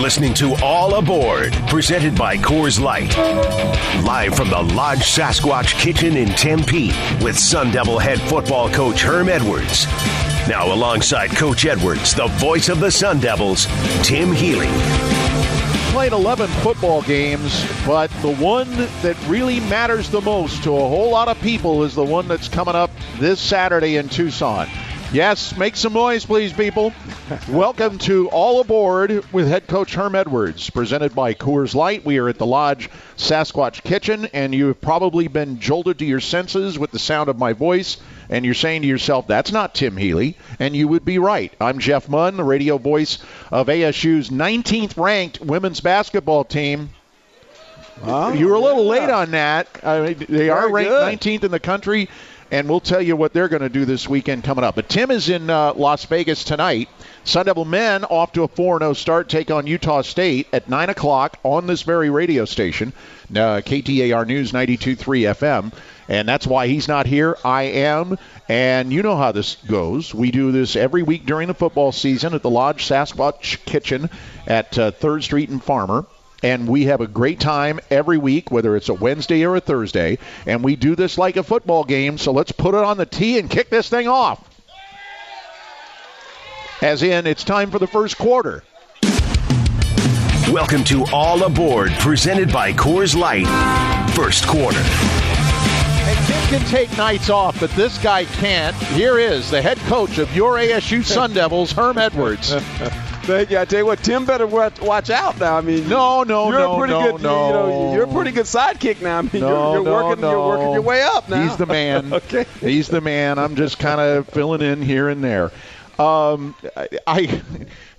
listening to All Aboard, presented by Coors Light. Live from the Lodge Sasquatch Kitchen in Tempe with Sun Devil head football coach Herm Edwards. Now, alongside Coach Edwards, the voice of the Sun Devils, Tim Healy. Played 11 football games, but the one that really matters the most to a whole lot of people is the one that's coming up this Saturday in Tucson. Yes, make some noise, please, people. Welcome to All Aboard with head coach Herm Edwards, presented by Coors Light. We are at the Lodge Sasquatch Kitchen, and you have probably been jolted to your senses with the sound of my voice, and you're saying to yourself, that's not Tim Healy, and you would be right. I'm Jeff Munn, the radio voice of ASU's 19th ranked women's basketball team. Oh, you were a little yeah. late on that. I mean, they are ranked good. 19th in the country, and we'll tell you what they're going to do this weekend coming up. But Tim is in uh, Las Vegas tonight. Sun Devil men off to a 4-0 start, take on Utah State at 9 o'clock on this very radio station, uh, KTAR News 92.3 FM. And that's why he's not here. I am. And you know how this goes. We do this every week during the football season at the Lodge Sasquatch Kitchen at uh, 3rd Street and Farmer and we have a great time every week, whether it's a Wednesday or a Thursday. And we do this like a football game, so let's put it on the tee and kick this thing off. As in, it's time for the first quarter. Welcome to All Aboard, presented by Coors Light. First quarter. And Tim can take nights off, but this guy can't. Here is the head coach of your ASU Sun Devils, Herm Edwards. Thank you. I tell you what, Tim better watch, out now. I mean, No, no, you're no, a pretty no, good, no. You know, you're a pretty good sidekick now. I mean, No, you're, you're no, working, no. you're working your way up now. He's the man. Okay. He's the man. I'm just kind of filling in here and there. Um, I, I,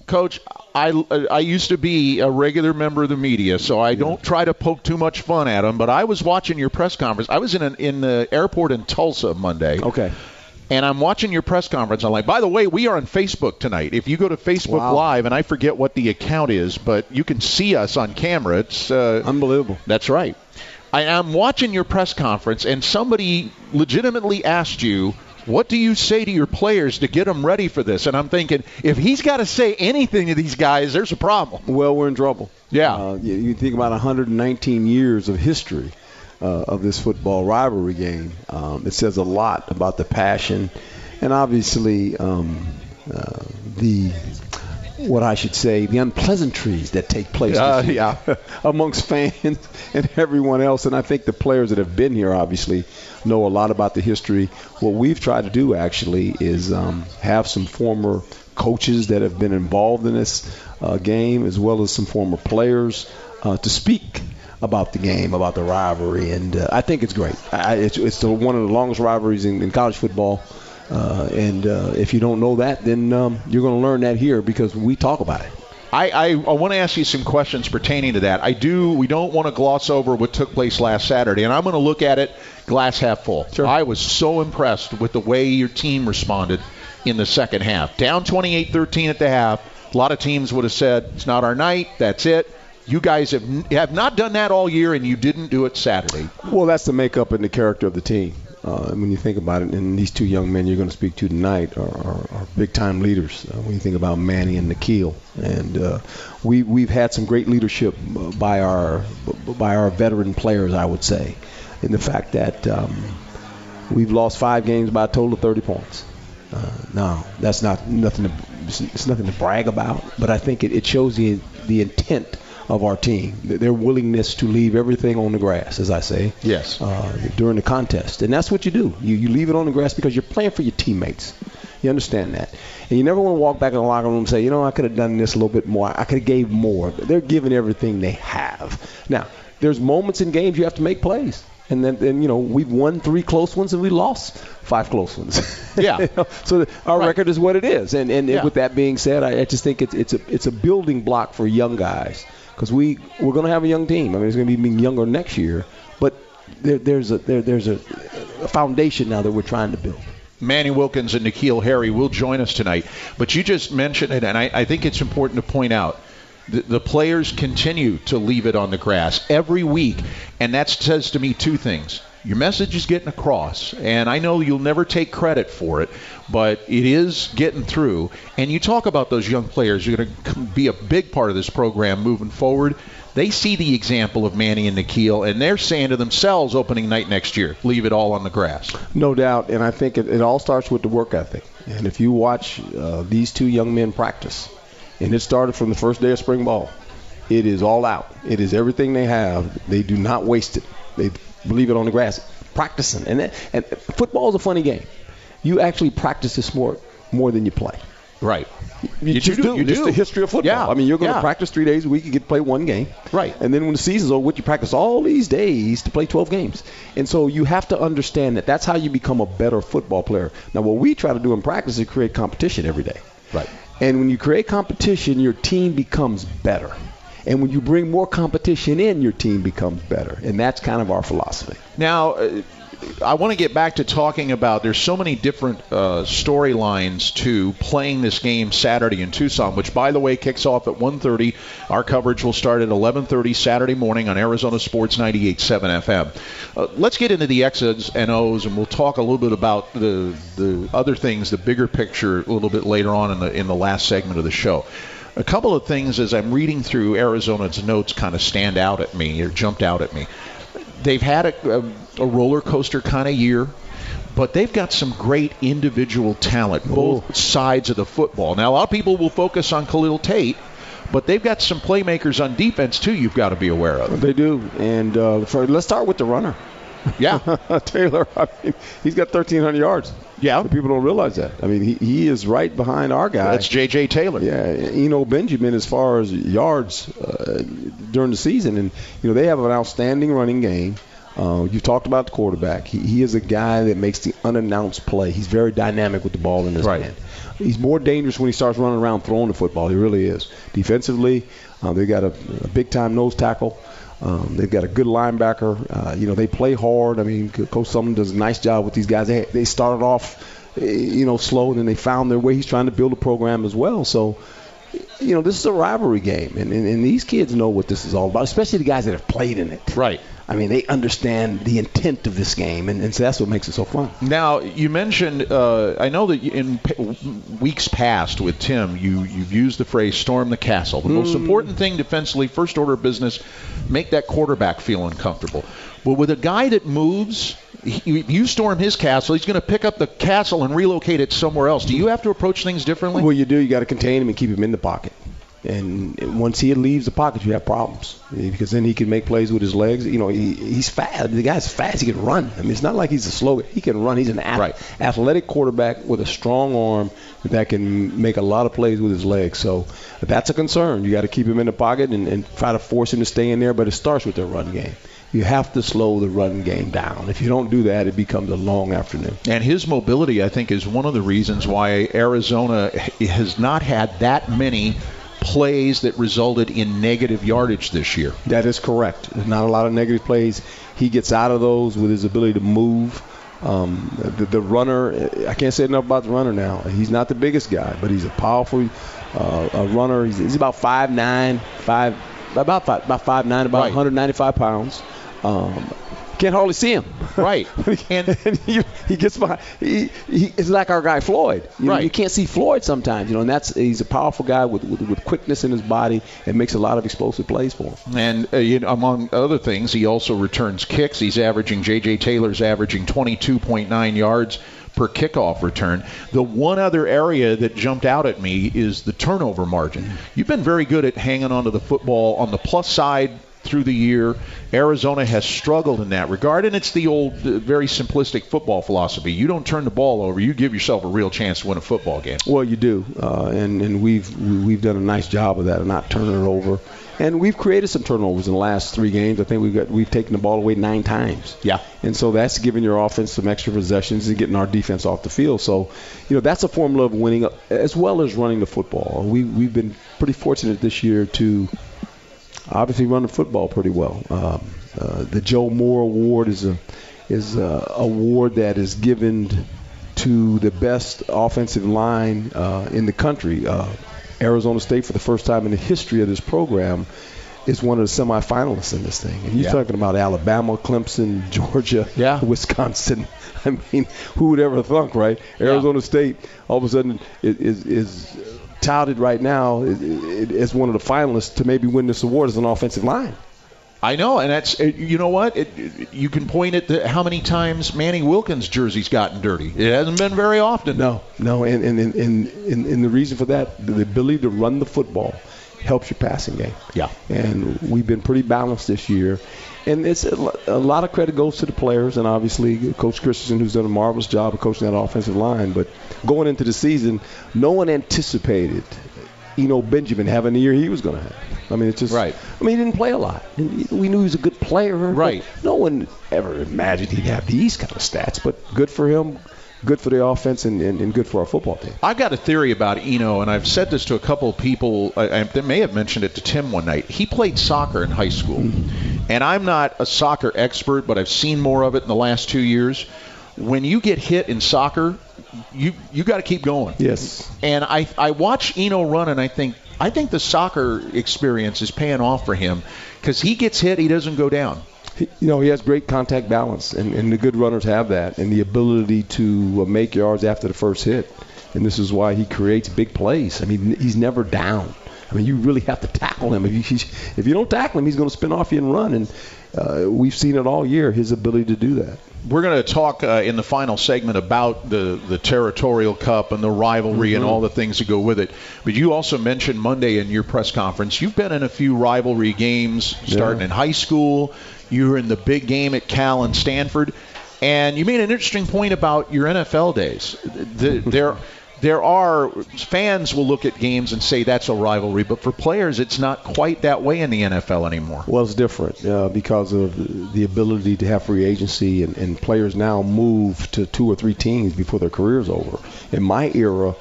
coach, I I used to be a regular member of the media, so I don't try to poke too much fun at him. But I was watching your press conference. I was in an, in the airport in Tulsa Monday. Okay. And I'm watching your press conference. I'm like, by the way, we are on Facebook tonight. If you go to Facebook Wow. Live, and I forget what the account is, but you can see us on camera. It's uh, Unbelievable. that's right. I am watching your press conference, and somebody legitimately asked you, "What do you say to your players to get them ready for this?" And I'm thinking, if he's got to say anything to these guys, there's a problem. Well, we're in trouble. Yeah. Uh, you, you think about 119 years of history uh, of this football rivalry game. Um, it says a lot about the passion and obviously um, uh, the what I should say, the unpleasantries that take place Uh, yeah. amongst fans and everyone else. And I think the players that have been here obviously know a lot about the history. What we've tried to do actually is um, have some former coaches that have been involved in this uh, game, as well as some former players, uh, to speak about the game, about the rivalry, and uh, I think it's great. I, it's it's the, one of the longest rivalries in, in college football. Uh, and uh, if you don't know that, then um, you're going to learn that here because we talk about it. I, I, I want to ask you some questions pertaining to that. I do. We don't want to gloss over what took place last Saturday, and I'm going to look at it glass half full. Sure. I was so impressed with the way your team responded in the second half. Down 28-13 at the half. A lot of teams would have said, "It's not our night. That's it." You guys have have not done that all year, and you didn't do it Saturday. Well, that's the makeup and the character of the team. Uh, when you think about it, and these two young men you're going to speak to tonight are, are, are big-time leaders. Uh, when you think about Manny and N'Keal, and uh, we we've had some great leadership uh, by our by our veteran players, I would say, in the fact that um, we've lost five games by a total of 30 points. Uh, no, that's not nothing. To, it's, it's nothing to brag about, but I think it, it shows the the intent of our team, their willingness to leave everything on the grass, as I say, Yes. uh, during the contest, and that's what you do. You you leave it on the grass because you're playing for your teammates. You understand that, and you never want to walk back in the locker room and say, you know, I could have done this a little bit more. I could have gave more. They're giving everything they have. Now, there's moments in games you have to make plays. And then, then, you know, we've won three close ones and we lost five close ones. Yeah. You know, so our Right. record is what it is. And and Yeah. with that being said, I, I just think it's it's a it's a building block for young guys because we we're going to have a young team. I mean, it's going to be even younger next year, but there, there's a there, there's a, a foundation now that we're trying to build. Manny Wilkins and N'Keal Harry will join us tonight. But you just mentioned it, and I, I think it's important to point out the, the players continue to leave it on the grass every week, and that says to me two things. Your message is getting across, and I know you'll never take credit for it, but it is getting through. And you talk about those young players you're going to be a big part of this program moving forward. They see the example of Manny and N'Keal, and they're saying to themselves opening night next year, leave it all on the grass. No doubt, and I think it, it all starts with the work ethic. And if you watch uh, these two young men practice, and it started from the first day of spring ball, it is all out. It is everything they have. They do not waste it. They leave it on the grass, practicing. And, that, and football is a funny game. You actually practice the sport more than you play. Right. You, You just do, you Just do. the history of football. Yeah, I mean, you're going to practice three days a week. You get to play one game. Right. And then when the season's over, what you practice all these days to play 12 games. And so you have to understand that that's how you become a better football player. Now, what we try to do in practice is create competition every day. Right. And when you create competition, your team becomes better. And when you bring more competition in, your team becomes better. And that's kind of our philosophy. Now, uh, I want to get back to talking about. There's so many different uh, storylines to playing this game Saturday in Tucson, which, by the way, kicks off at 1:30. Our coverage will start at 11:30 Saturday morning on Arizona Sports 98.7 FM. Uh, let's get into the X's and O's, and we'll talk a little bit about the the other things, the bigger picture, a little bit later on in the in the last segment of the show. A couple of things as I'm reading through Arizona's notes kind of stand out at me or jumped out at me they've had a, a, a roller coaster kind of year, but they've got some great individual talent, both sides of the football. Now, a lot of people will focus on Khalil Tate, but they've got some playmakers on defense too. You've got to be aware of. They do. And uh, for, let's start with the runner. Yeah, Taylor, I mean, he's got 1,300 yards. yeah. People don't realize that. I mean, he, he is right behind our guy. That's J.J. Taylor. Yeah, Eno Benjamin as far as yards uh, during the season, and you know they have an outstanding running game. Uh, you talked about the quarterback. He, he is a guy that makes the unannounced play. He's very dynamic with the ball in his Right. hand. He's more dangerous when he starts running around throwing the football. He really is. Defensively, uh, they got a, a big time nose tackle. Um, they've got a good linebacker. Uh, you know they play hard. I mean, Coach Sumlin does a nice job with these guys. They they started off, eh, you know, slow, and then they found their way. He's trying to build a program as well. So you know, this is a rivalry game, and, and, and these kids know what this is all about, especially the guys that have played in it. Right. I mean, they understand the intent of this game, and, and so that's what makes it so fun. Now you mentioned. Uh, I know that in p- weeks past with Tim, you you've used the phrase "storm the castle." The most important thing defensively, first order of business, make that quarterback feel uncomfortable. But with a guy that moves, he, you storm his castle, he's going to pick up the castle and relocate it somewhere else. Do you have to approach things differently? Well, you do. You got to contain him and keep him in the pocket. And once he leaves the pocket, you have problems because then he can make plays with his legs. You know, he, he's fast. The guy's fast. He can run. I mean, it's not like he's a slow. Guy. He can run. He's an ath- Right. athletic quarterback with a strong arm that can make a lot of plays with his legs. So that's a concern. You got to keep him in the pocket and, and try to force him to stay in there. But it starts with the run game. You have to slow the run game down. If you don't do that, it becomes a long afternoon. And his mobility, I think, is one of the reasons why Arizona has not had that many plays that resulted in negative yardage this year. That is correct. Not a lot of negative plays. He gets out of those with his ability to move. Um, the, the runner, I can't say enough about the runner now. He's not the biggest guy, but he's a powerful uh, a runner. He's, he's about five nine, five about five, about five nine, about Right. 195 pounds. Um, can't hardly see him. Right. and, And- he, he gets behind. He, he, it's like our guy Floyd. You know, Right. you can't see Floyd sometimes. You know, and that's he's a powerful guy with, with with quickness in his body and makes a lot of explosive plays for him. And uh, you know, among other things, he also returns kicks. He's averaging J.J. Taylor's averaging 22.9 yards per kickoff return. The one other area that jumped out at me is the turnover margin. You've been very good at hanging onto the football on the plus side through the year. Arizona has struggled in that regard, and it's the old, uh, very simplistic football philosophy. You don't turn the ball over, you give yourself a real chance to win a football game. Well, you do, uh, and and we've we- we've done a nice job of that, of not turning it over, and we've created some turnovers in the last three games. I think we've got we've taken the ball away nine times. Yeah. and so that's giving your offense some extra possessions and getting our defense off the field. So, you know, that's a formula of winning, uh, as well as running the football. We we've been pretty fortunate this year to obviously run the football pretty well. Um, uh, the Joe Moore Award is a is a award that is given to the best offensive line uh, in the country. Uh, Arizona State, for the first time in the history of this program, is one of the semifinalists in this thing. And you're Yeah. talking about Alabama, Clemson, Georgia, Yeah. Wisconsin. I mean, who would ever thunk, right? Arizona State all of a sudden is is, is touted right now as one of the finalists to maybe win this award as an offensive line. I know, and that's you know what it, you can point at the, how many times Manny Wilkins' jersey's gotten dirty. It hasn't been very often. No, no, and, and, and, and and the reason for that, the ability to run the football helps your passing game. Yeah. And we've been pretty balanced this year. And it's a, a lot of credit goes to the players and obviously Coach Christensen, who's done a marvelous job of coaching that offensive line. But going into the season, no one anticipated Eno Benjamin having the year he was going to have. I mean, it's just. Right. I mean, he didn't play a lot. And we knew he was a good player. Right. No one ever imagined he'd have these kind of stats. But good for him, good for the offense, and, and, and good for our football team. I've got a theory about Eno, and I've said this to a couple of people. I, I they may have mentioned it to Tim one night. He played soccer in high school, mm-hmm. and I'm not a soccer expert, but I've seen more of it in the last two years. When you get hit in soccer, you you got to keep going. Yes. And I I watch Eno run, and I think I think the soccer experience is paying off for him because he gets hit, he doesn't go down. He- you know, he has great contact balance, and, and the good runners have that, and the ability to uh, make yards after the first hit. And this is why he creates big plays. I mean, he's never down. I mean, you really have to tackle him. If you if you don't tackle him, he's going to spin off you and run. And uh, we've seen it all year, his ability to do that. We're going to talk uh, in the final segment about the, the territorial cup and the rivalry and all the things that go with it. But you also mentioned Monday in your press conference you've been in a few rivalry games starting Yeah. in high school. You were in the big game at Cal and Stanford, and you made an interesting point about your NFL days. The, there. There are fans will look at games and say that's a rivalry, but for players, it's not quite that way in the NFL anymore. Well, it's different uh, because of the ability to have free agency, and, and players now move to two or three teams before their career's over. In my era,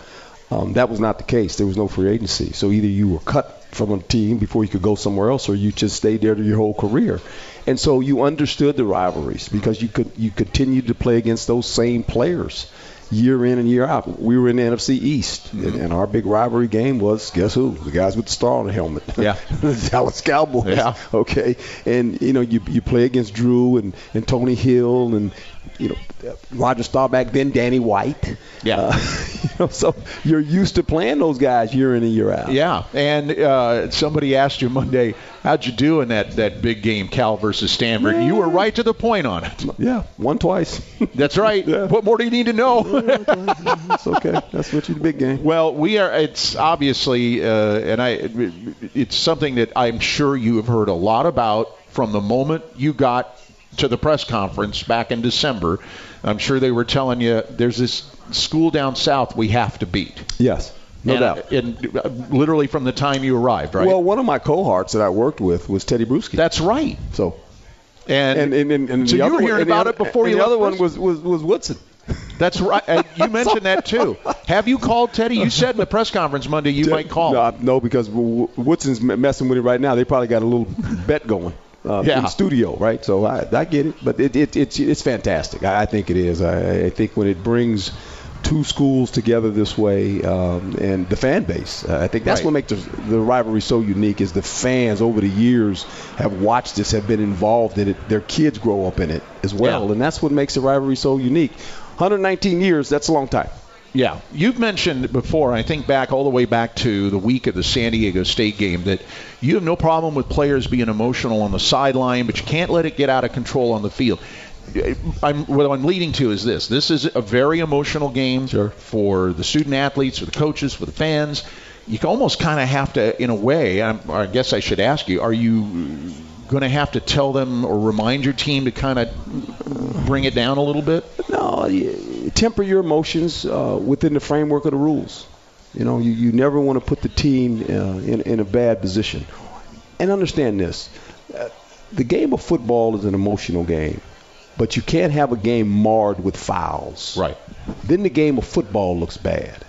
um, that was not the case. There was no free agency, so either you were cut from a team before you could go somewhere else, or you just stayed there your whole career. And so you understood the rivalries because you could you continued to play against those same players year in and year out. We were in the NFC East, and, and our big rivalry game was guess who? The guys with the star on the helmet. Yeah. the Dallas Cowboys. Yeah. Okay. And you know, you you play against Drew and, and Tony Hill and you know Roger Staubach, then Danny White. Yeah. Uh, you know, so you're used to playing those guys year in and year out. Yeah, and uh, somebody asked you Monday, how'd you do in that, that big game, Cal versus Stanford? You were right to the point on it. Yeah. One twice. That's right. Yeah. What more do you need to know? That's okay. That's what you the big game. well, we are. It's obviously, uh, and I, it's something that I'm sure you have heard a lot about from the moment you got to the press conference back in December. I'm sure they were telling you there's this school down south we have to beat. Yes. No and, doubt. And uh, literally from the time you arrived, right? Well, one of my cohorts that I worked with was Teddy Bruschi. that's right. so And and and, and, and so you were hearing and about it before and you the other one was was was Woodson. That's right. Uh, you mentioned that too. Have you called Teddy? You said in the press conference Monday you might call. No, no, because Woodson's messing with it right now. They probably got a little bet going uh, Yeah. in the studio, right? So I, I get it, but it, it, it's it's fantastic. I, I think it is. I, I think when it brings two schools together this way um, and the fan base, uh, I think that's Right. what makes the, the rivalry so unique. Is the fans over the years have watched this, have been involved in it. Their kids grow up in it as well, Yeah. and that's what makes the rivalry so unique. 119 years, that's a long time. Yeah, you've mentioned before. I think back all the way back to the week of the San Diego State game that you have no problem with players being emotional on the sideline, but you can't let it get out of control on the field. Uh, I'm, what I'm leading to is this: this is a very emotional game Sure. for the student athletes, for the coaches, for the fans. You almost kind of have to, in a way. I'm, I guess I should ask you: Are you going to have to tell them or remind your team to kind of bring it down a little bit? No, you, temper your emotions uh, within the framework of the rules. You know, you, you never want to put the team uh, in, in a bad position. And understand this uh, the game of football is an emotional game, but you can't have a game marred with fouls. Right. Then the game of football looks bad.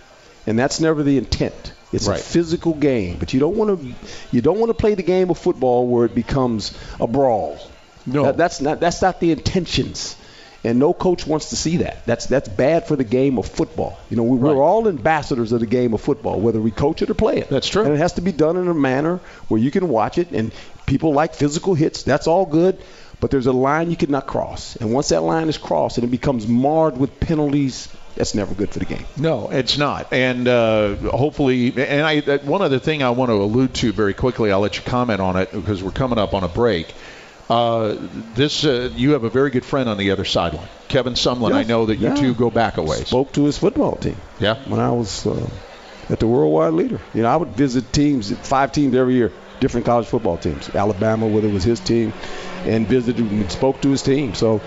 And that's never the intent. It's Right. a physical game, but you don't want to you don't want to play the game of football where it becomes a brawl. No. That- that's not that's not the intentions. And no coach wants to see that. That's that's bad for the game of football. You know, we, Right. we're all ambassadors of the game of football, whether we coach it or play it. That's true. And it has to be done in a manner where you can watch it, and people like physical hits. That's all good. But there's a line you cannot cross, and once that line is crossed and it becomes marred with penalties, that's never good for the game. No, it's not. And uh, hopefully, and I one other thing I want to allude to very quickly. I'll let you comment on it because we're coming up on a break. Uh, this uh, you have a very good friend on the other sideline, Kevin Sumlin. I know that you yeah. two go back a ways. Spoke to his football team. Yeah. when I was uh, at the Worldwide Leader. You know, I would visit teams, five teams every year, different college football teams. Alabama, whether it was his team, and visited and spoke to his team. So,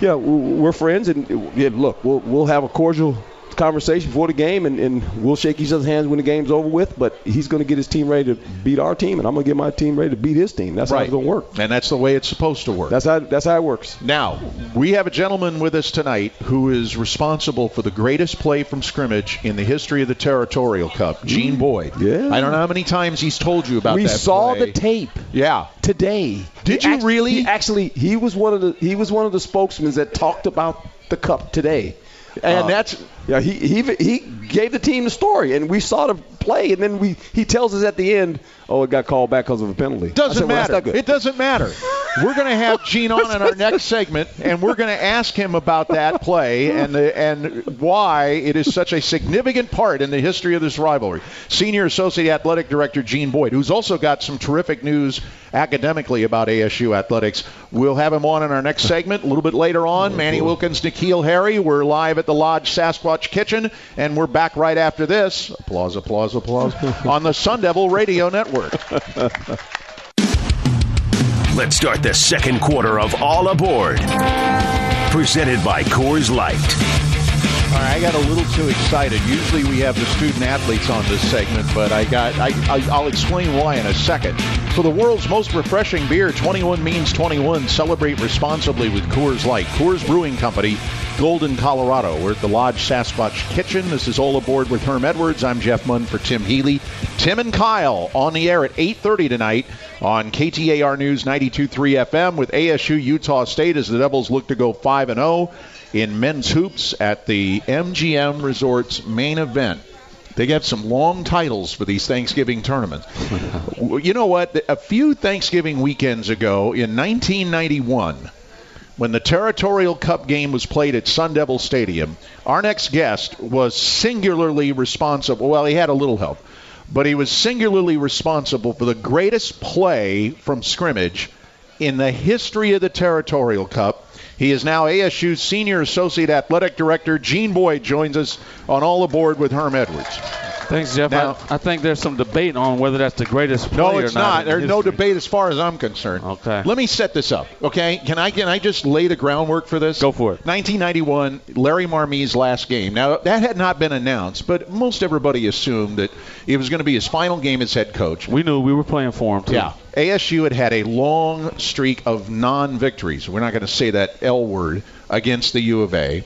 yeah, we're friends, and look, we'll we'll have a cordial conversation before the game, and, and we'll shake each other's hands when the game's over with. But he's going to get his team ready to beat our team, and I'm going to get my team ready to beat his team. That's how it's going to work. and that's the way it's supposed to work. That's how that's how it works. Now, we have a gentleman with us tonight who is responsible for the greatest play from scrimmage in the history of the Territorial Cup, Gene Boyd. Mm. Yeah. I don't know how many times he's told you about we that saw play. the tape. Yeah. today. Did He you act- really? He actually, he was one of the he was one of the spokesmen that talked about the cup today, And Uh, that's yeah. He he he gave the team the story, and we saw the play, and then we he tells us at the end, oh, it got called back because of a penalty. Doesn't said, well, matter. It doesn't matter. We're going to have Gene on in our next segment, and we're going to ask him about that play and the, and why it is such a significant part in the history of this rivalry. Senior Associate Athletic Director Gene Boyd, who's also got some terrific news academically about ASU athletics. We'll have him on in our next segment a little bit later on. Manny Wilkins, N'Keal Harry. We're live at the Lodge Sasquatch Kitchen, and we're back right after this. Applause, applause, applause on the Sun Devil Radio Network. Let's start the second quarter of All Aboard. Presented by Coors Light. All right, I got a little too excited. Usually we have the student athletes on this segment, but I got I, I I'll explain why in a second. For the world's most refreshing beer, 21 means 21. Celebrate responsibly with Coors Light. Coors Brewing Company, Golden, Colorado. We're at the Lodge Sasquatch Kitchen. This is all aboard with Herm Edwards. I'm Jeff Munn for Tim Healy. Tim and Kyle on the air at 8:30 tonight on KTAR News 92.3 FM with ASU Utah State as the Devils look to go 5 and 0 in men's hoops at the MGM Resorts main event. They get some long titles for these Thanksgiving tournaments. you know what? A few Thanksgiving weekends ago in 1991, when the Territorial Cup game was played at Sun Devil Stadium, our next guest was singularly responsible. Well, he had a little help, but he was singularly responsible for the greatest play from scrimmage in the history of the Territorial Cup. He is now ASU's Senior Associate Athletic Director. Gene Boyd joins us on All Aboard with Herm Edwards. Thanks, Jeff. Now- I, I think there's some debate on whether that's the greatest player. No, or it's not. not. There's no debate as far as I'm concerned. Okay. Let me set this up. Okay. Can I can I just lay the groundwork for this? Go for it. 1991, Larry Marmie's last game. Now that had not been announced, but most everybody assumed that it was going to be his final game as head coach. We knew we were playing for him too. Yeah. ASU had had a long streak of non-victories. We're not going to say that L word against the U of A.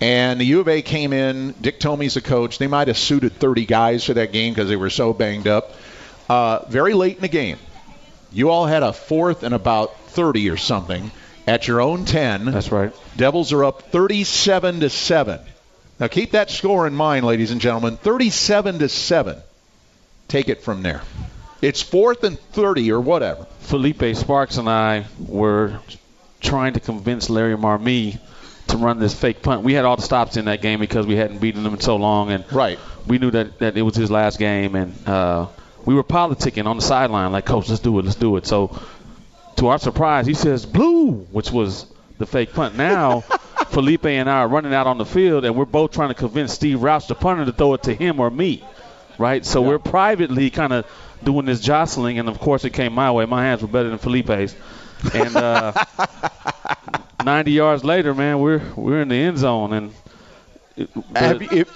And the U of A came in. Dick Tomey's the coach. They might have suited 30 guys for that game because they were so banged up. Uh, very late in the game, you all had a fourth and about 30 or something at your own 10. That's right. Devils are up 37 to 7. Now keep that score in mind, ladies and gentlemen. 37 to 7. Take it from there. It's fourth and 30 or whatever. Felipe Sparks and I were trying to convince Larry Marmie to run this fake punt. We had all the stops in that game because we hadn't beaten them in so long, and Right. we knew that, that it was his last game, and uh, we were politicking on the sideline like, Coach, let's do it, let's do it. So, to our surprise, he says blue, which was the fake punt. Now, Felipe and I are running out on the field, and we're both trying to convince Steve Roush, the punter, to throw it to him or me, right? So we're privately kind of doing this jostling, and of course, it came my way. My hands were better than Felipe's, and uh, 90 yards later, man, we're we're in the end zone, and. it-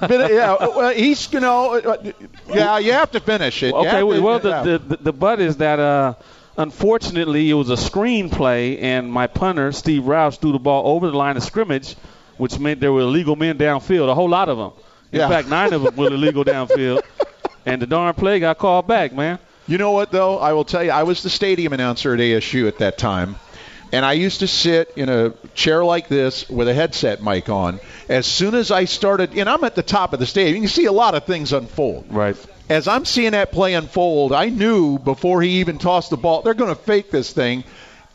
but, yeah, well, he's, you know, uh, yeah, you have to finish it. Okay, have to- well, the, yeah. the, the, the but is that uh, unfortunately it was a screenplay, and my punter, Steve Rouse, threw the ball over the line of scrimmage, which meant there were illegal men downfield, a whole lot of them. In Yeah. fact, nine of them were illegal downfield, and the darn play got called back, man. You know what, though? I will tell you, I was the stadium announcer at ASU at that time. And I used to sit in a chair like this with a headset mic on. As soon as I started, and I'm at the top of the stage, you can see a lot of things unfold. Right. As I'm seeing that play unfold, I knew before he even tossed the ball, they're going to fake this thing.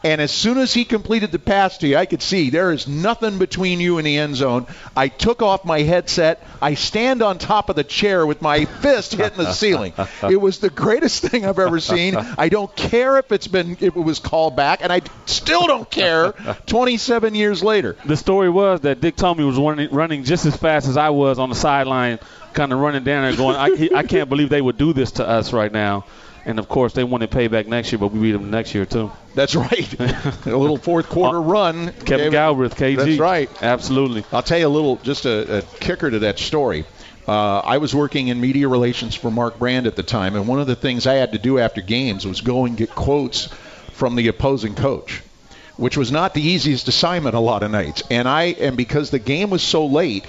And as soon as he completed the pass to you, I could see there is nothing between you and the end zone. I took off my headset. I stand on top of the chair with my fist hitting the ceiling. It was the greatest thing I've ever seen. I don't care if it's been if it was called back, and I still don't care. 27 years later. The story was that Dick Tomey was running, running just as fast as I was on the sideline, kind of running down there, going, I, he, I can't believe they would do this to us right now. And of course, they wanted payback next year, but we beat them next year too. That's right. a little fourth quarter run. Kevin Galbraith, KG. That's right. Absolutely. I'll tell you a little, just a, a kicker to that story. Uh, I was working in media relations for Mark Brand at the time, and one of the things I had to do after games was go and get quotes from the opposing coach, which was not the easiest assignment a lot of nights. And I, and because the game was so late,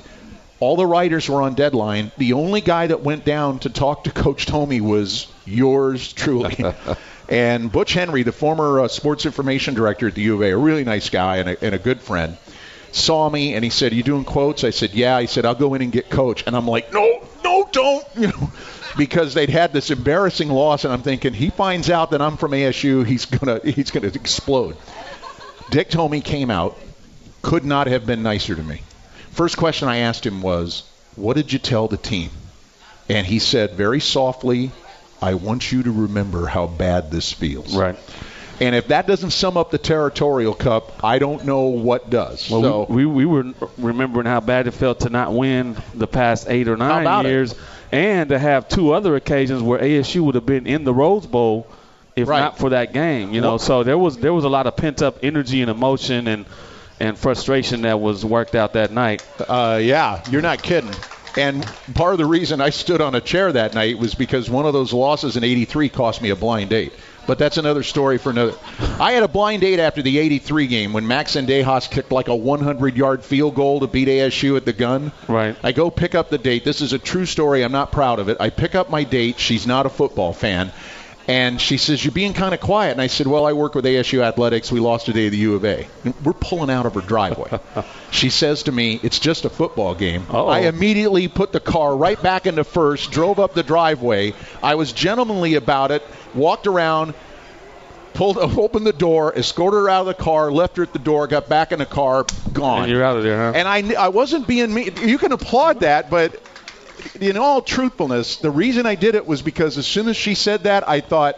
all the writers were on deadline. The only guy that went down to talk to Coach Tomey was yours truly. and Butch Henry, the former uh, sports information director at the U of A, a really nice guy and a, and a good friend, saw me and he said, "You doing quotes?" I said, "Yeah." He said, "I'll go in and get Coach." And I'm like, "No, no, don't," you know, because they'd had this embarrassing loss, and I'm thinking he finds out that I'm from ASU, he's gonna he's gonna explode. Dick Tomey came out, could not have been nicer to me. First question I asked him was, "What did you tell the team?" And he said very softly, "I want you to remember how bad this feels." Right. And if that doesn't sum up the territorial cup, I don't know what does. Well, so we, we, we were remembering how bad it felt to not win the past eight or nine it? years, and to have two other occasions where ASU would have been in the Rose Bowl if Right. not for that game. You know, Well- so there was there was a lot of pent up energy and emotion and and frustration that was worked out that night. Uh, yeah, you're not kidding. And part of the reason I stood on a chair that night was because one of those losses in '83 cost me a blind date. But that's another story for another. I had a blind date after the '83 game when Max Zendejas kicked like a 100-yard field goal to beat ASU at the gun. Right. I go pick up the date. This is a true story. I'm not proud of it. I pick up my date. She's not a football fan. And she says, You're being kind of quiet. And I said, Well, I work with ASU Athletics. We lost today to the U of A. And we're pulling out of her driveway. she says to me, It's just a football game. Uh-oh. I immediately put the car right back into first, drove up the driveway. I was gentlemanly about it, walked around, pulled opened the door, escorted her out of the car, left her at the door, got back in the car, gone. And you're out of there, huh? And I, I wasn't being mean. You can applaud that, but in all truthfulness, the reason I did it was because as soon as she said that, I thought,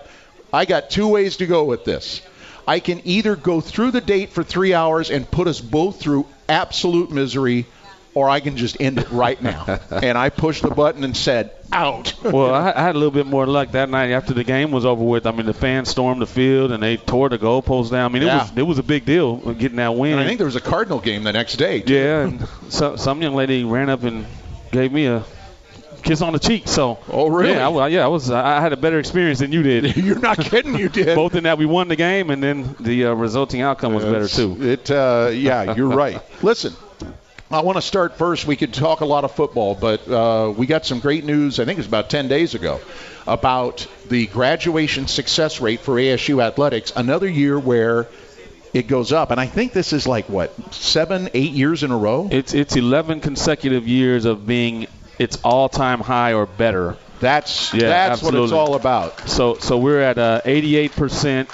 I got two ways to go with this. I can either go through the date for three hours and put us both through absolute misery, or I can just end it right now. and I pushed the button and said, out. well, I, I had a little bit more luck that night after the game was over with. I mean, the fans stormed the field and they tore the goalposts down. I mean, it Yeah. was it was a big deal getting that win. And I think there was a Cardinal game the next day. too. Yeah, and so, some young lady ran up and gave me a kiss on the cheek. So, Oh, really? Yeah, I, yeah, I was. I had a better experience than you did. You're not kidding, you did. Both in that we won the game, and then the uh, resulting outcome was better too. It, uh, yeah, you're right. Listen, I want to start first. We could talk a lot of football, but uh, we got some great news. I think it was about 10 days ago about the graduation success rate for ASU athletics. Another year where it goes up, and I think this is like what seven, eight years in a row. It's it's 11 consecutive years of being its all-time high or better. That's Yeah, that's what it's all about. So so we're at uh, 88 percent,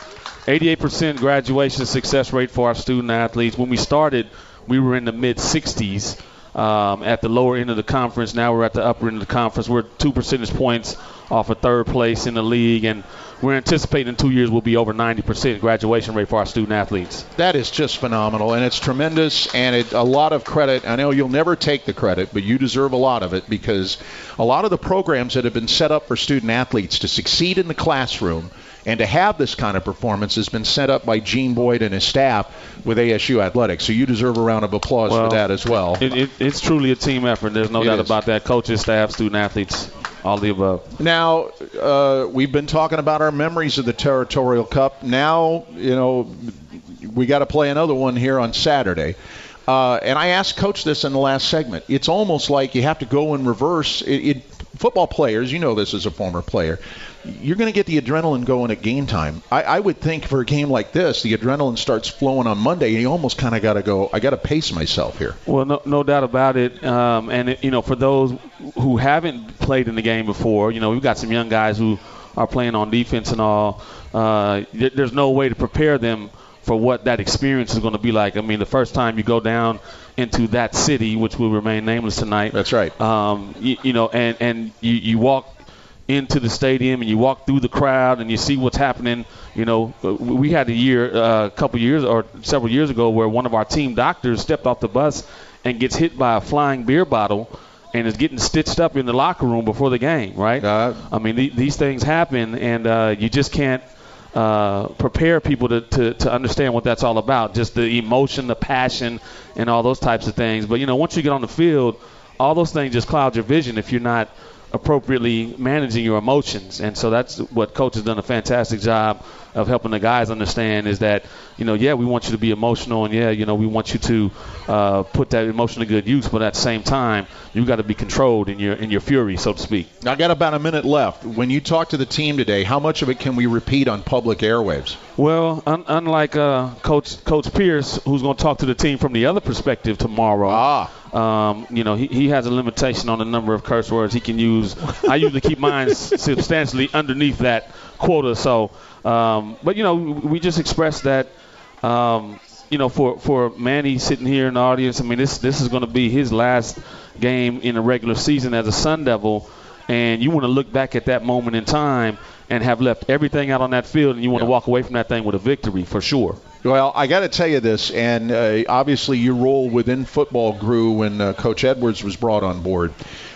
88 percent graduation success rate for our student athletes. When we started, we were in the mid 60s um, at the lower end of the conference. Now we're at the upper end of the conference. We're two percentage points off of third place in the league, and we're anticipating in two years we'll be over 90 percent graduation rate for our student athletes. That is just phenomenal, and it's tremendous, and it, a lot of credit. I know you'll never take the credit, but you deserve a lot of it because a lot of the programs that have been set up for student athletes to succeed in the classroom and to have this kind of performance has been set up by Gene Boyd and his staff with ASU Athletics. So you deserve a round of applause Well, for that as well. It, it, it's truly a team effort. There's no doubt is. about that. Coaches, staff, student athletes, all the above. Now, uh, we've been talking about our memories of the Territorial Cup. Now, you know, we got to play another one here on Saturday. Uh, and I asked Coach this in the last segment. It's almost like you have to go in reverse. It, it, football players, you know this as a former player, you're going to get the adrenaline going at game time. I, I would think for a game like this, the adrenaline starts flowing on Monday, and you almost kind of got to go. I got to pace myself here. Well, no, no doubt about it. Um, and it, you know, for those who haven't played in the game before, you know, we've got some young guys who are playing on defense and all. Uh, there's no way to prepare them for what that experience is going to be like. I mean, the first time you go down into that city, which will remain nameless tonight. That's right. Um, you, you know, and and you, you walk into the stadium and you walk through the crowd and you see what's happening. You know, we had a year, uh, a couple years or several years ago, where one of our team doctors stepped off the bus and gets hit by a flying beer bottle and is getting stitched up in the locker room before the game. Right? Uh, I mean, th- these things happen, and uh, you just can't. Uh, prepare people to, to, to understand what that's all about, just the emotion, the passion, and all those types of things. But you know, once you get on the field, all those things just cloud your vision if you're not appropriately managing your emotions. And so that's what coach has done a fantastic job of helping the guys understand is that, you know, yeah, we want you to be emotional and yeah, you know, we want you to uh, put that emotion to good use, but at the same time, you got to be controlled in your in your fury, so to speak. I got about a minute left. When you talk to the team today, how much of it can we repeat on public airwaves? Well, un- unlike uh, Coach Coach Pierce, who's going to talk to the team from the other perspective tomorrow. Ah. Um, you know, he, he has a limitation on the number of curse words he can use. I usually keep mine substantially underneath that quota. So, um, but you know, we just expressed that. Um, you know, for for Manny sitting here in the audience, I mean, this this is going to be his last game in the regular season as a Sun Devil, and you want to look back at that moment in time and have left everything out on that field, and you want yeah. to walk away from that thing with a victory for sure. Well, I got to tell you this, and uh, obviously your role within football grew when uh, Coach Edwards was brought on board,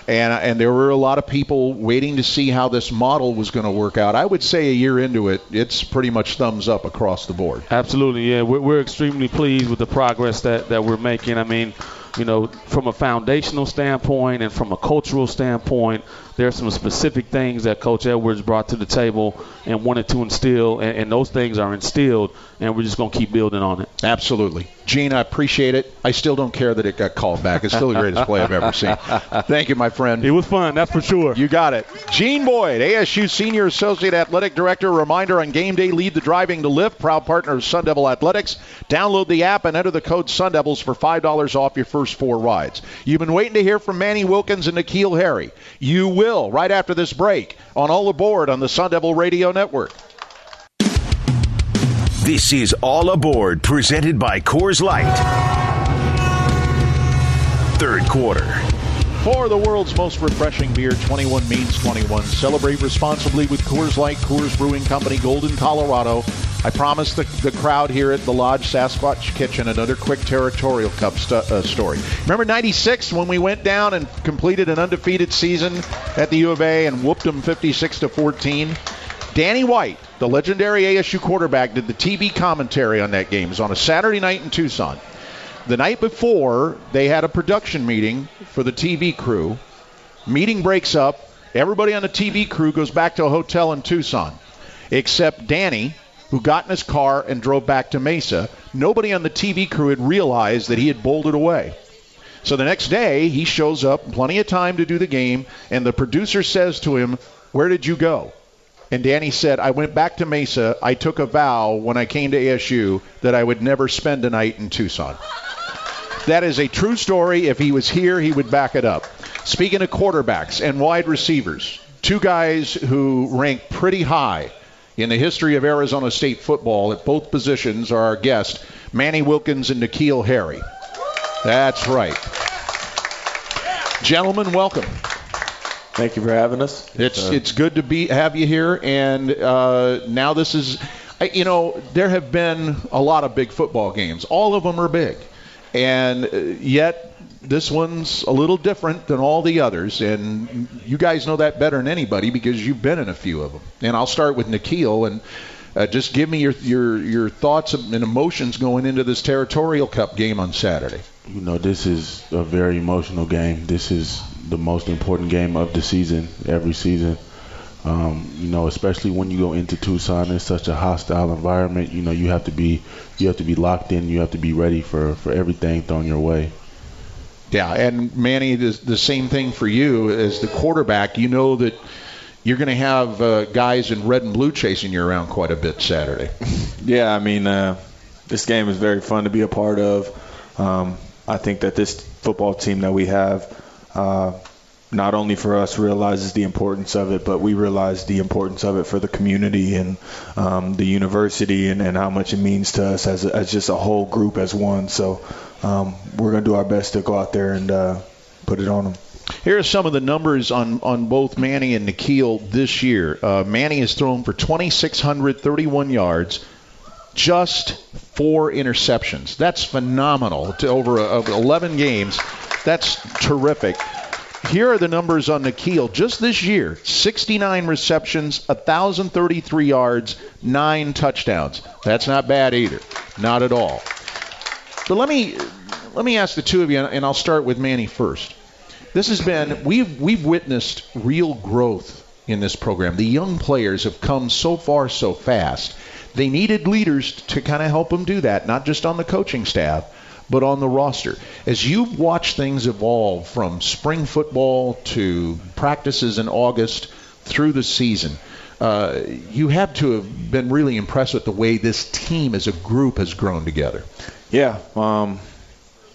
and and there were a lot of people waiting to see how this model was going to work out. I would say a year into it, it's pretty much thumbs up across the board. Absolutely, yeah, we're, we're extremely pleased with the progress that that we're making. I mean you know, from a foundational standpoint and from a cultural standpoint, there's some specific things that Coach Edwards brought to the table and wanted to instill, and, and those things are instilled, and we're just going to keep building on it. Absolutely. Gene, I appreciate it. I still don't care that it got called back. It's still the greatest play I've ever seen. Thank you, my friend. It was fun, that's for sure. You got it. Gene Boyd, ASU Senior Associate Athletic Director. Reminder on game day, lead the driving to Lyft. Proud partner of Sun Devil Athletics. Download the app and enter the code Sun Devils for $5 off your first four rides. You've been waiting to hear from Manny Wilkins and N'Keal Harry. You will right after this break on All Aboard on the Sun Devil Radio Network. This is All Aboard, presented by Coors Light. Third quarter. For the world's most refreshing beer, 21 means 21. Celebrate responsibly with Coors Light, Coors Brewing Company, Golden, Colorado. I promised the, the crowd here at the Lodge Sasquatch Kitchen another quick territorial cup st- uh, story. Remember 96 when we went down and completed an undefeated season at the U of A and whooped them 56 to 14? Danny White, the legendary ASU quarterback, did the TV commentary on that game. It was on a Saturday night in Tucson. The night before, they had a production meeting for the TV crew. Meeting breaks up. Everybody on the TV crew goes back to a hotel in Tucson, except Danny, who got in his car and drove back to Mesa. Nobody on the TV crew had realized that he had bolted away. So the next day, he shows up, plenty of time to do the game, and the producer says to him, Where did you go? And Danny said, I went back to Mesa. I took a vow when I came to ASU that I would never spend a night in Tucson. That is a true story. If he was here, he would back it up. Speaking of quarterbacks and wide receivers, two guys who rank pretty high in the history of Arizona State football at both positions are our guests, Manny Wilkins and N'Keal Harry. That's right. Gentlemen, welcome. Thank you for having us. It's uh, it's good to be have you here, and uh, now this is, you know, there have been a lot of big football games. All of them are big, and uh, yet this one's a little different than all the others, and you guys know that better than anybody because you've been in a few of them. And I'll start with N'Keal, and uh, just give me your, your your thoughts and emotions going into this Territorial Cup game on Saturday. You know, this is a very emotional game. This is the most important game of the season, every season. Um, you know, especially when you go into Tucson, it's such a hostile environment. You know, you have to be you have to be locked in. You have to be ready for for everything thrown your way. Yeah, and Manny, the, the same thing for you as the quarterback. You know that you're going to have uh, guys in red and blue chasing you around quite a bit Saturday. Yeah, I mean, uh, this game is very fun to be a part of. Um, I think that this football team that we have, uh, not only for us, realizes the importance of it, but we realize the importance of it for the community and um, the university and, and, how much it means to us as, as just a whole group as one. So um, we're going to do our best to go out there and uh, put it on them. Here are some of the numbers on, on both Manny and N'Keal this year. Uh, Manny has thrown for 2,631 yards, just four interceptions. That's phenomenal. To over a, 11 games, that's terrific. Here are the numbers on N'Keal just this year 69 receptions, 1,033 yards, nine touchdowns. That's not bad either. Not at all. But let me let me ask the two of you, and I'll start with Manny first. This has been we've we've witnessed real growth in this program. The young players have come so far so fast. They needed leaders to kind of help them do that, not just on the coaching staff, but on the roster. As you've watched things evolve from spring football to practices in August through the season, uh, you have to have been really impressed with the way this team as a group has grown together. Yeah, um,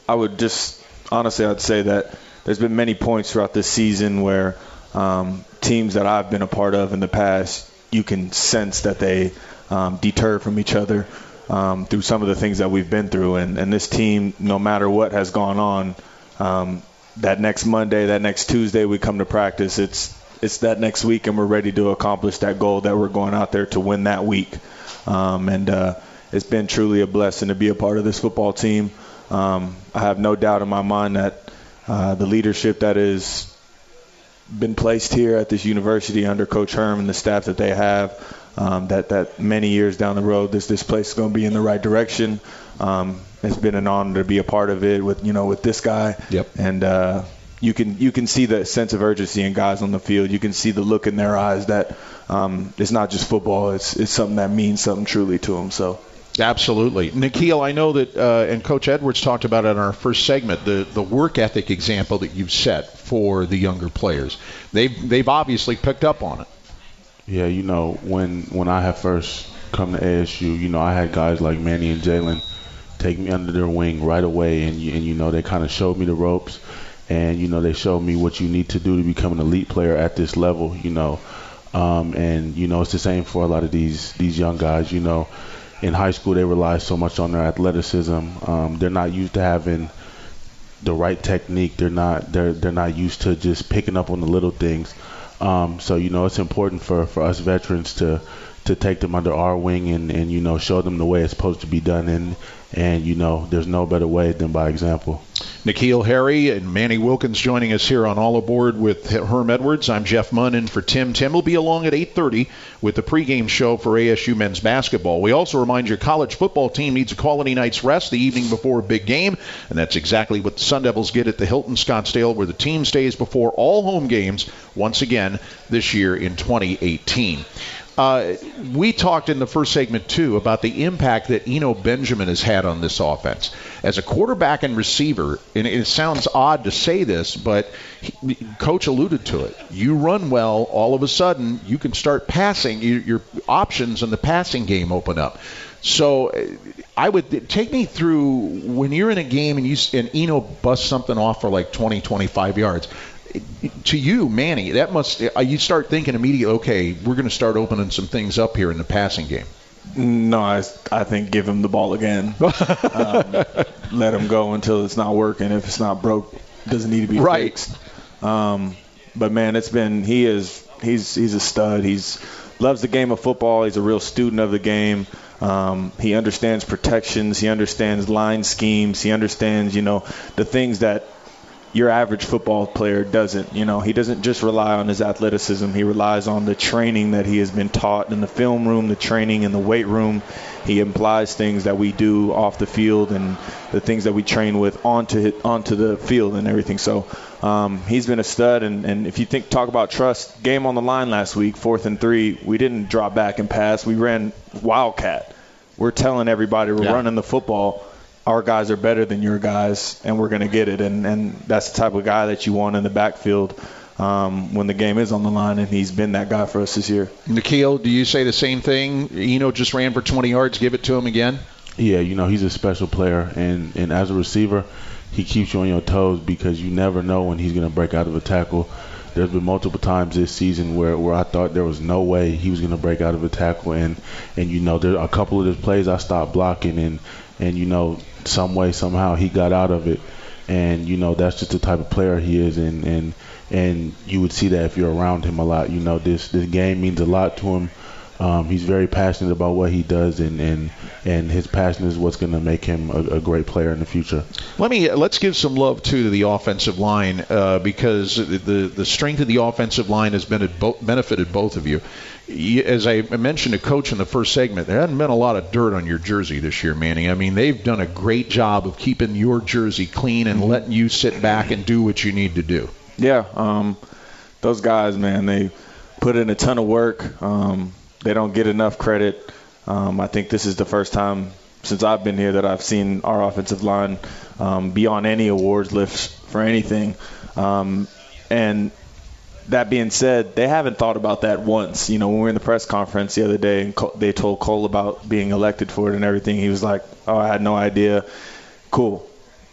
I would just honestly, I'd say that there's been many points throughout this season where um, teams that I've been a part of in the past, you can sense that they um, deter from each other um, through some of the things that we've been through. And, and this team, no matter what has gone on, um, that next Monday, that next Tuesday, we come to practice. It's it's that next week, and we're ready to accomplish that goal that we're going out there to win that week. Um, and uh, it's been truly a blessing to be a part of this football team. Um, I have no doubt in my mind that uh, the leadership that has been placed here at this university under Coach Herm and the staff that they have, um, that that many years down the road, this this place is going to be in the right direction. Um, it's been an honor to be a part of it with you know with this guy. Yep. And uh, you can you can see the sense of urgency in guys on the field. You can see the look in their eyes that um, it's not just football. It's it's something that means something truly to them. So. Absolutely, N'Keal, I know that, uh, and Coach Edwards talked about it in our first segment. The the work ethic example that you've set for the younger players. They've they've obviously picked up on it. Yeah, you know when when I had first come to ASU, you know I had guys like Manny and Jalen take me under their wing right away, and you, and you know they kind of showed me the ropes, and you know they showed me what you need to do to become an elite player at this level. You know, um, and you know it's the same for a lot of these these young guys. You know in high school they rely so much on their athleticism. Um, they're not used to having the right technique. They're not they're they're not used to just picking up on the little things. Um, so you know it's important for, for us veterans to to take them under our wing and, and you know show them the way it's supposed to be done. And and you know there's no better way than by example. N'Keal Harry and Manny Wilkins joining us here on All Aboard with Herm Edwards. I'm Jeff Munn in for Tim. Tim will be along at 8:30 with the pregame show for ASU men's basketball. We also remind your college football team needs a quality night's rest the evening before a big game, and that's exactly what the Sun Devils get at the Hilton Scottsdale, where the team stays before all home games once again this year in 2018. Uh, we talked in the first segment too about the impact that Eno Benjamin has had on this offense as a quarterback and receiver. And it sounds odd to say this, but he, coach alluded to it. You run well, all of a sudden you can start passing. You, your options in the passing game open up. So uh, I would take me through when you're in a game and you and Eno busts something off for like 20, 25 yards to you, Manny, that must uh, you start thinking immediately. Okay, we're going to start opening some things up here in the passing game. No, I, I think give him the ball again. um, let him go until it's not working. If it's not broke, doesn't need to be right. fixed. Um, but man, it's been he is he's he's a stud. He's loves the game of football. He's a real student of the game. Um, he understands protections. He understands line schemes. He understands, you know, the things that your average football player doesn't. You know, he doesn't just rely on his athleticism. He relies on the training that he has been taught in the film room, the training in the weight room. He implies things that we do off the field and the things that we train with onto onto the field and everything. So um, he's been a stud. And, and if you think talk about trust, game on the line last week, fourth and three, we didn't drop back and pass. We ran wildcat. We're telling everybody we're yeah. running the football our guys are better than your guys, and we're going to get it. And, and that's the type of guy that you want in the backfield um, when the game is on the line, and he's been that guy for us this year. N'Keal, do you say the same thing? Eno just ran for 20 yards. Give it to him again. Yeah, you know he's a special player, and and as a receiver, he keeps you on your toes because you never know when he's going to break out of a tackle. There's been multiple times this season where, where I thought there was no way he was going to break out of a tackle, and and you know there a couple of his plays I stopped blocking, and and you know some way somehow he got out of it, and you know that's just the type of player he is, and and and you would see that if you're around him a lot. You know this this game means a lot to him. Um, he's very passionate about what he does, and and, and his passion is what's going to make him a, a, great player in the future. Let me let's give some love too to the offensive line uh, because the the strength of the offensive line has been benefited both of you. As I mentioned to Coach in the first segment, there hasn't been a lot of dirt on your jersey this year, Manning. I mean, they've done a great job of keeping your jersey clean and letting you sit back and do what you need to do. Yeah, um, those guys, man, they put in a ton of work. Um, they don't get enough credit. Um, I think this is the first time since I've been here that I've seen our offensive line um, be on any awards list for anything. Um, and that being said, they haven't thought about that once. You know, when we were in the press conference the other day and they told Cole about being elected for it and everything, he was like, "Oh, I had no idea." Cool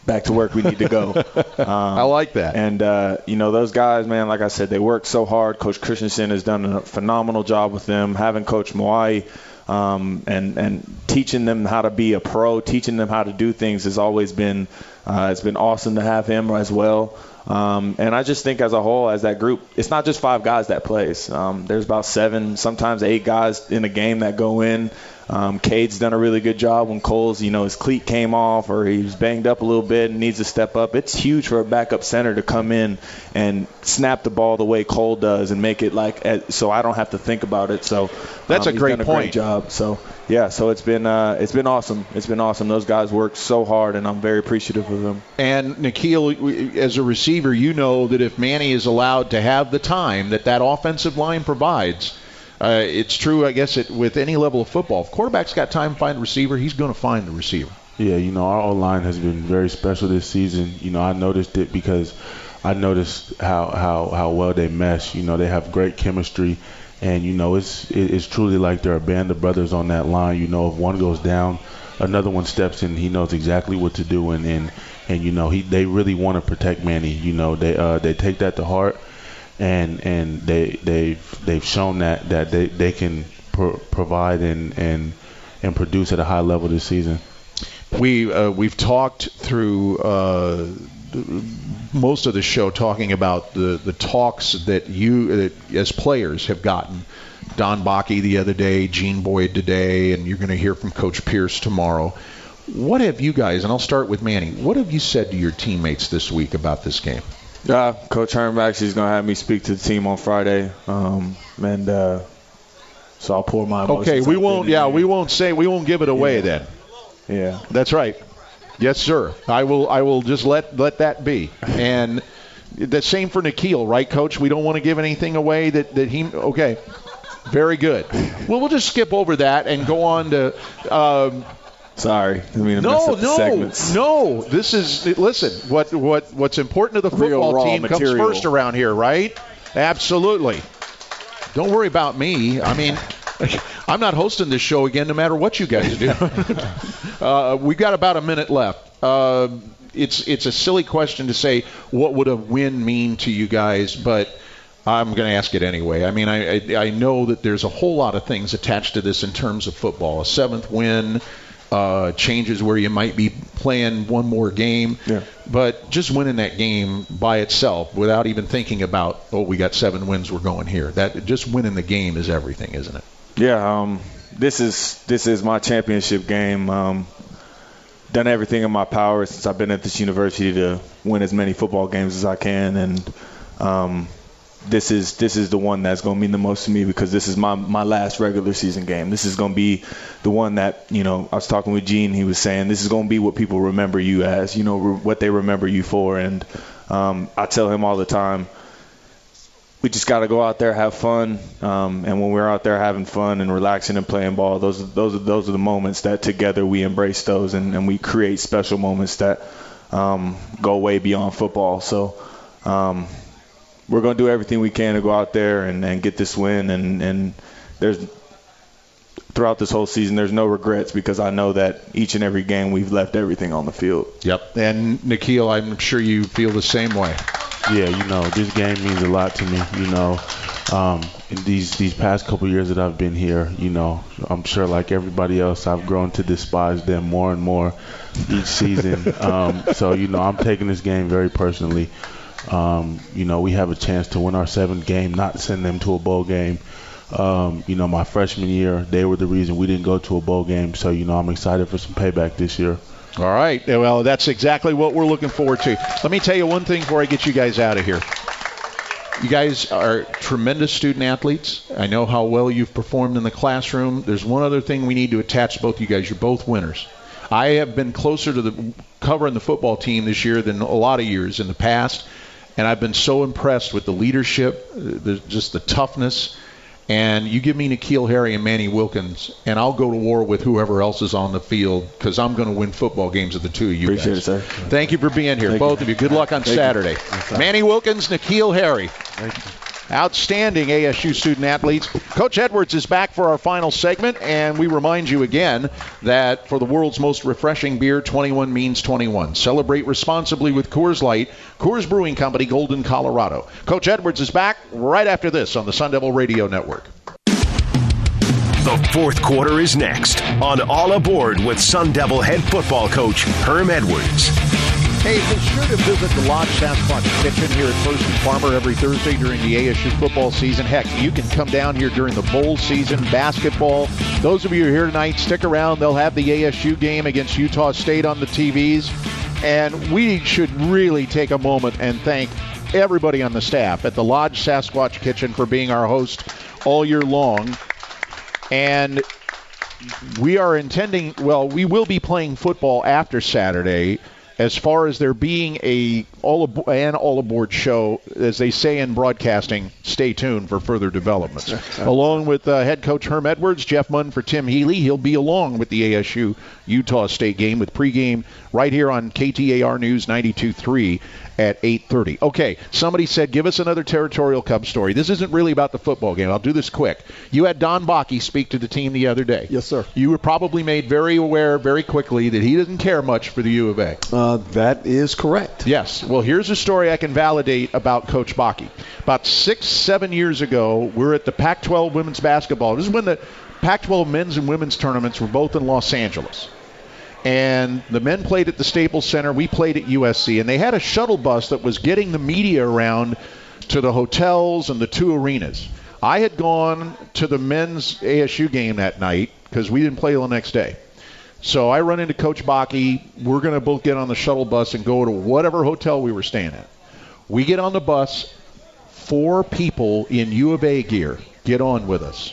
back to work. We need to go. Um, I like that. And uh, you know those guys, man. Like I said, they work so hard. Coach Christensen has done a phenomenal job with them. Having Coach Moai um, and and teaching them how to be a pro, teaching them how to do things has always been uh, it's been awesome to have him as well. Um, and I just think as a whole, as that group, it's not just five guys that plays. Um, there's about seven, sometimes eight guys in a game that go in. Um, Cade's done a really good job when Cole's, you know, his cleat came off or he was banged up a little bit and needs to step up. It's huge for a backup center to come in and snap the ball the way Cole does and make it like so I don't have to think about it. So that's um, a great done a point. Great job. So yeah, so it's been uh, it's been awesome. It's been awesome. Those guys worked so hard, and I'm very appreciative of them. And N'Keal, as a receiver, you know that if Manny is allowed to have the time that that offensive line provides uh, it's true, I guess, it, with any level of football. If quarterback's got time to find a receiver, he's going to find the receiver. Yeah, you know, our O line has been very special this season. You know, I noticed it because I noticed how how how well they mesh. You know, they have great chemistry, and you know, it's it's truly like they're a band of brothers on that line. You know, if one goes down, another one steps in. He knows exactly what to do, and and and you know, he they really want to protect Manny. You know, they uh they take that to heart and and they they've they've shown that that they, they can pro- provide and and and produce at a high level this season. We uh, we've talked through uh, most of the show talking about the the talks that you that as players have gotten. Don Bakke the other day, Gene Boyd today, and you're going to hear from Coach Pierce tomorrow. What have you guys, and I'll start with Manny, what have you said to your teammates this week about this game? Yeah, Coach Herm actually is going to have me speak to the team on Friday, um, and uh, so I'll pour my Okay, we won't. Yeah, we won't say. We won't give it away yeah. then. Yeah, that's right. Yes, sir. I will. I will just let let that be. And the same for N'Keal, right, Coach? We don't want to give anything away that that he. Okay. Very good. Well, we'll just skip over that and go on to. Um, Sorry, I mean no, no, segments. no. This is listen. What what what's important to the football team material. comes first around here, right? Absolutely. Don't worry about me. I mean. I'm not hosting this show again, no matter what you guys do. uh, we've got about a minute left. Uh, it's it's a silly question to say what would a win mean to you guys, but I'm going to ask it anyway. I mean, I, I I know that there's a whole lot of things attached to this in terms of football. A seventh win, uh, changes where you might be playing one more game. Yeah. But just winning that game by itself without even thinking about, oh, we got seven wins, we're going here. That just winning the game is everything, isn't it? Yeah. Um, this is this is my championship game. Um, done everything in my power since I've been at this university to win as many football games as I can, and um, this is this is the one that's going to mean the most to me because this is my my last regular season game. This is going to be the one that you know. I was talking with Gene. He was saying this is going to be what people remember you as. You know re- what they remember you for. And um, I tell him all the time. we just got to go out there have fun. Um, and when we're out there having fun and relaxing and playing ball, those are, those are those are the moments that together we embrace those and, and we create special moments that um, go way beyond football. So um, we're going to do everything we can to go out there and, and get this win. And, and there's throughout this whole season, there's no regrets because I know that each and every game we've left everything on the field. Yep. And N'Keal, I'm sure you feel the same way. Yeah, you know, this game means a lot to me. You know, um, in these these past couple years that I've been here, you know, I'm sure like everybody else, I've grown to despise them more and more each season. um, so you know, I'm taking this game very personally. Um, you know, we have a chance to win our seventh game, not send them to a bowl game. Um, you know, my freshman year, they were the reason we didn't go to a bowl game. So, you know, I'm excited for some payback this year. All right. Well, that's exactly what we're looking forward to. Let me tell you one thing before I get you guys out of here. You guys are tremendous student athletes. I know how well you've performed in the classroom. There's one other thing we need to attach to both you guys. You're both winners. I have been closer to the covering the football team this year than a lot of years in the past, and I've been so impressed with the leadership, the, just the toughness and you give me N'Keal Harry and Manny Wilkins, and I'll go to war with whoever else is on the field because I'm going to win football games with the two of you Appreciate guys. it, sir. Thank you for being here, Thank both you. of you. Good luck on Thank Saturday. you. Manny Wilkins, N'Keal Harry. Outstanding ASU student athletes. Coach Edwards is back for our final segment, and we remind you again that for the world's most refreshing beer, 21 means 21. Celebrate responsibly with Coors Light, Coors Brewing Company, Golden, Colorado. Coach Edwards is back right after this on the Sun Devil Radio Network. The fourth quarter is next on All Aboard with Sun Devil head football coach Herm Edwards. Hey, be sure to visit the Lodge Sasquatch Kitchen here at First and Farmer every Thursday during the ASU football season. Heck, you can come down here during the bowl season, basketball. Those of you here tonight, stick around. They'll have the ASU game against Utah State on the TVs. And we should really take a moment and thank everybody on the staff at the Lodge Sasquatch Kitchen for being our host all year long. And we are intending, well, we will be playing football after Saturday. As far as there being a all ab- an all aboard show, as they say in broadcasting, stay tuned for further developments. along with uh, head coach Herm Edwards, Jeff Munn for Tim Healey, he'll be along with the ASU Utah State game with pregame right here on KTAR News 92.3 at 8:30. Okay, somebody said give us another territorial Cub story. This isn't really about the football game. I'll do this quick. You had Don Bakke speak to the team the other day. Yes, sir. You were probably made very aware very quickly that he doesn't care much for the U of A. Uh, Uh, that is correct. Yes. Well, here's a story I can validate about Coach Bakke. About six, seven years ago, we're at the Pac-12 women's basketball. This is when the Pac-12 men's and women's tournaments were both in Los Angeles. And the men played at the Staples Center. We played at USC. And they had a shuttle bus that was getting the media around to the hotels and the two arenas. I had gone to the men's ASU game that night because we didn't play the next day. So I run into Coach Bakke. We're going to both get on the shuttle bus and go to whatever hotel we were staying at. We get on the bus. Four people in U of A gear get on with us.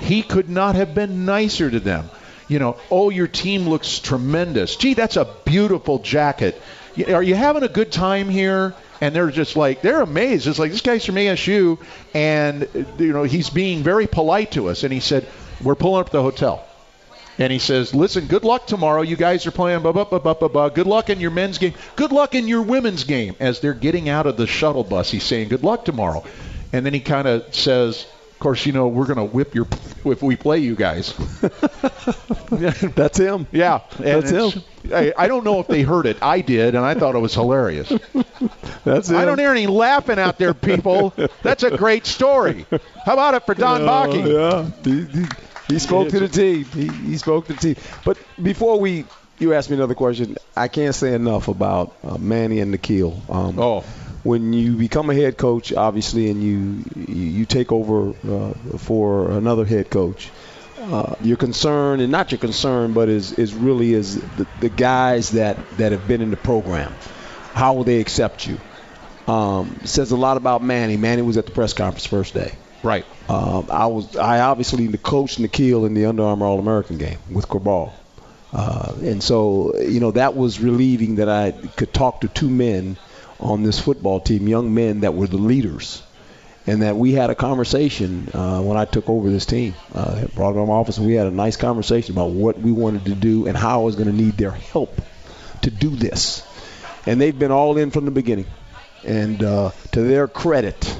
He could not have been nicer to them. You know, oh, your team looks tremendous. Gee, that's a beautiful jacket. Are you having a good time here? And they're just like, they're amazed. It's like, this guy's from ASU, and, you know, he's being very polite to us. And he said, we're pulling up the hotel. And he says, "Listen, good luck tomorrow. You guys are playing blah blah blah blah blah. blah. Good luck in your men's game. Good luck in your women's game." As they're getting out of the shuttle bus, he's saying, "Good luck tomorrow." And then he kind of says, "Of course, you know we're going to whip your if we play you guys." That's him. yeah, That's him. I, I don't know if they heard it. I did, and I thought it was hilarious. That's him. I don't hear any laughing out there, people. That's a great story. How about it for Don oh, Bakke? Yeah, he, spoke to the team. He, he spoke to the team. But before we, you asked me another question. I can't say enough about uh, Manny and N'Keal. Um, Oh. when you become a head coach, obviously, and you you, you take over uh, for another head coach, uh, your concern, and not your concern, but is is really is the, the guys that that have been in the program. How will they accept you? Um, says a lot about Manny. Manny was at the press conference first day. Right. Um, I was I obviously coached N'Keal in the Under Armour All American game with Corball. Uh, and so, you know, that was relieving that I could talk to two men on this football team, young men that were the leaders. and that we had a conversation uh, when I took over this team. Uh, brought them my office, and we had a nice conversation about what we wanted to do and how I was going to need their help to do this. And they've been all in from the beginning. And uh, to their credit,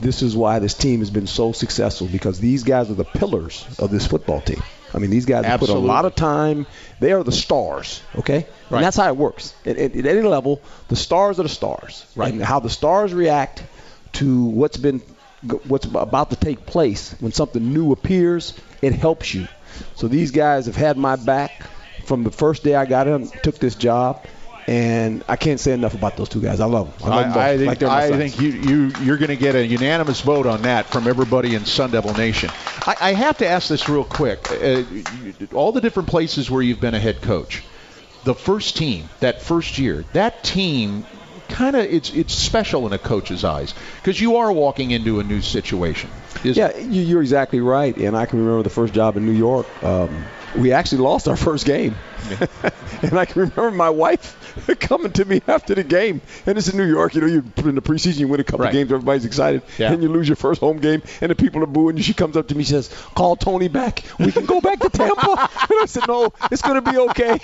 this is why this team has been so successful because these guys are the pillars of this football team. I mean, these guys have put a lot of time. They are the stars, okay? Right. And that's how it works. At, at, at any level, the stars are the stars. Right. And how the stars react to what's been what's about to take place when something new appears, it helps you. So these guys have had my back from the first day I got in, took this job, and I can't say enough about those two guys. I love them. I, love them. I, I think, like I sons. think you, you, you're going to get a unanimous vote on that from everybody in Sun Devil Nation. I, I have to ask this real quick. Uh, all the different places where you've been a head coach, the first team, that first year, that team kind of it's it's special in a coach's eyes because you are walking into a new situation. Yeah, you, you're exactly right. And I can remember the first job in New York. Um, we actually lost our first game. and I can remember my wife coming to me after the game. And it's in New York. You know, you put in the preseason, you win a couple Right. games, everybody's excited. Yeah. And you lose your first home game, and the people are booing you. She comes up to me, she says, Call Tony back. We can go back to Tampa. and I said, No, it's going to be okay.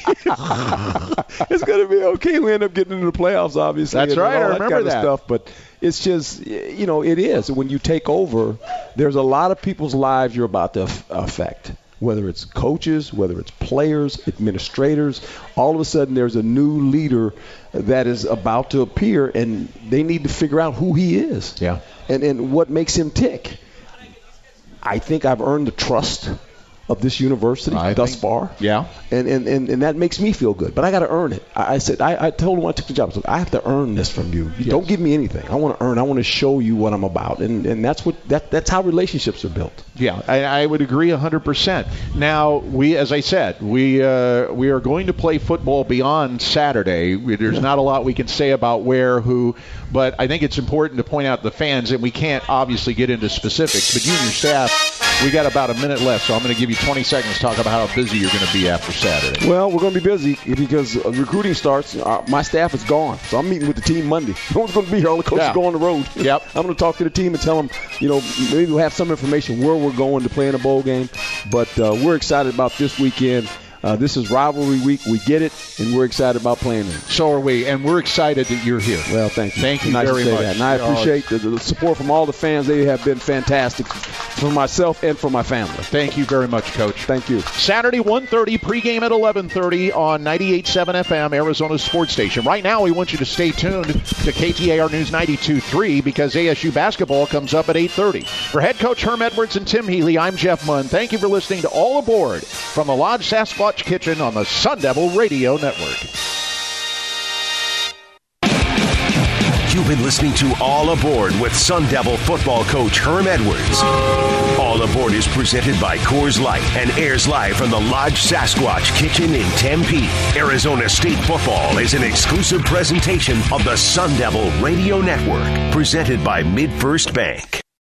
it's going to be okay. We end up getting into the playoffs, obviously. That's and right, I that remember kind of that. stuff. But it's just, you know, it is. When you take over, there's a lot of people's lives you're about to affect. Whether it's coaches, whether it's players, administrators, all of a sudden there's a new leader that is about to appear, and they need to figure out who he is Yeah. and, and what makes him tick. I think I've earned the trust of this university I thus think- far. Yeah. And, and, and, and that makes me feel good. But I got to earn it. I, I said, I, I told him when I took the job, I said, I have to earn this from you. You Don't give me anything. I want to earn. I want to show you what I'm about. And, and that's what that, that's how relationships are built. Yeah, I, I would agree 100%. Now, we, as I said, we uh, we are going to play football beyond Saturday. There's not a lot we can say about where, who, but I think it's important to point out the fans, and we can't obviously get into specifics. But you and your staff, we got about a minute left, so I'm going to give you 20 seconds to talk about how busy you're going to be after Saturday. Well, we're going to be busy because uh, recruiting starts. Uh, my staff is gone, so I'm meeting with the team Monday. No one's going to be here. All the coaches Yeah. go on the road. Yep. I'm going to talk to the team and tell them, you know, maybe we'll have some information where we're going to play in a bowl game. But uh, we're excited about this weekend. Uh, this is rivalry week. We get it, and we're excited about playing it. So are we, and we're excited that you're here. Well, thank you. Thank you nice very much. That. And I Oh, appreciate the, the support from all the fans. They have been fantastic for myself and for my family. Thank you very much, Coach. Thank you. Saturday, 1.30, pregame at 11.30 on 98.7 FM, Arizona Sports Station. Right now, we want you to stay tuned to KTAR News 92.3 because ASU basketball comes up at 8.30. For head coach Herm Edwards and Tim Healey, I'm Jeff Munn. Thank you for listening to All Aboard from the Lodge Sasquatch Kitchen on the Sun Devil Radio Network. You've been listening to All Aboard with Sun Devil football coach Herm Edwards. All Aboard is presented by Coors Light and airs live from the Lodge Sasquatch Kitchen in Tempe. Arizona State football is an exclusive presentation of the Sun Devil Radio Network, presented by MidFirst Bank.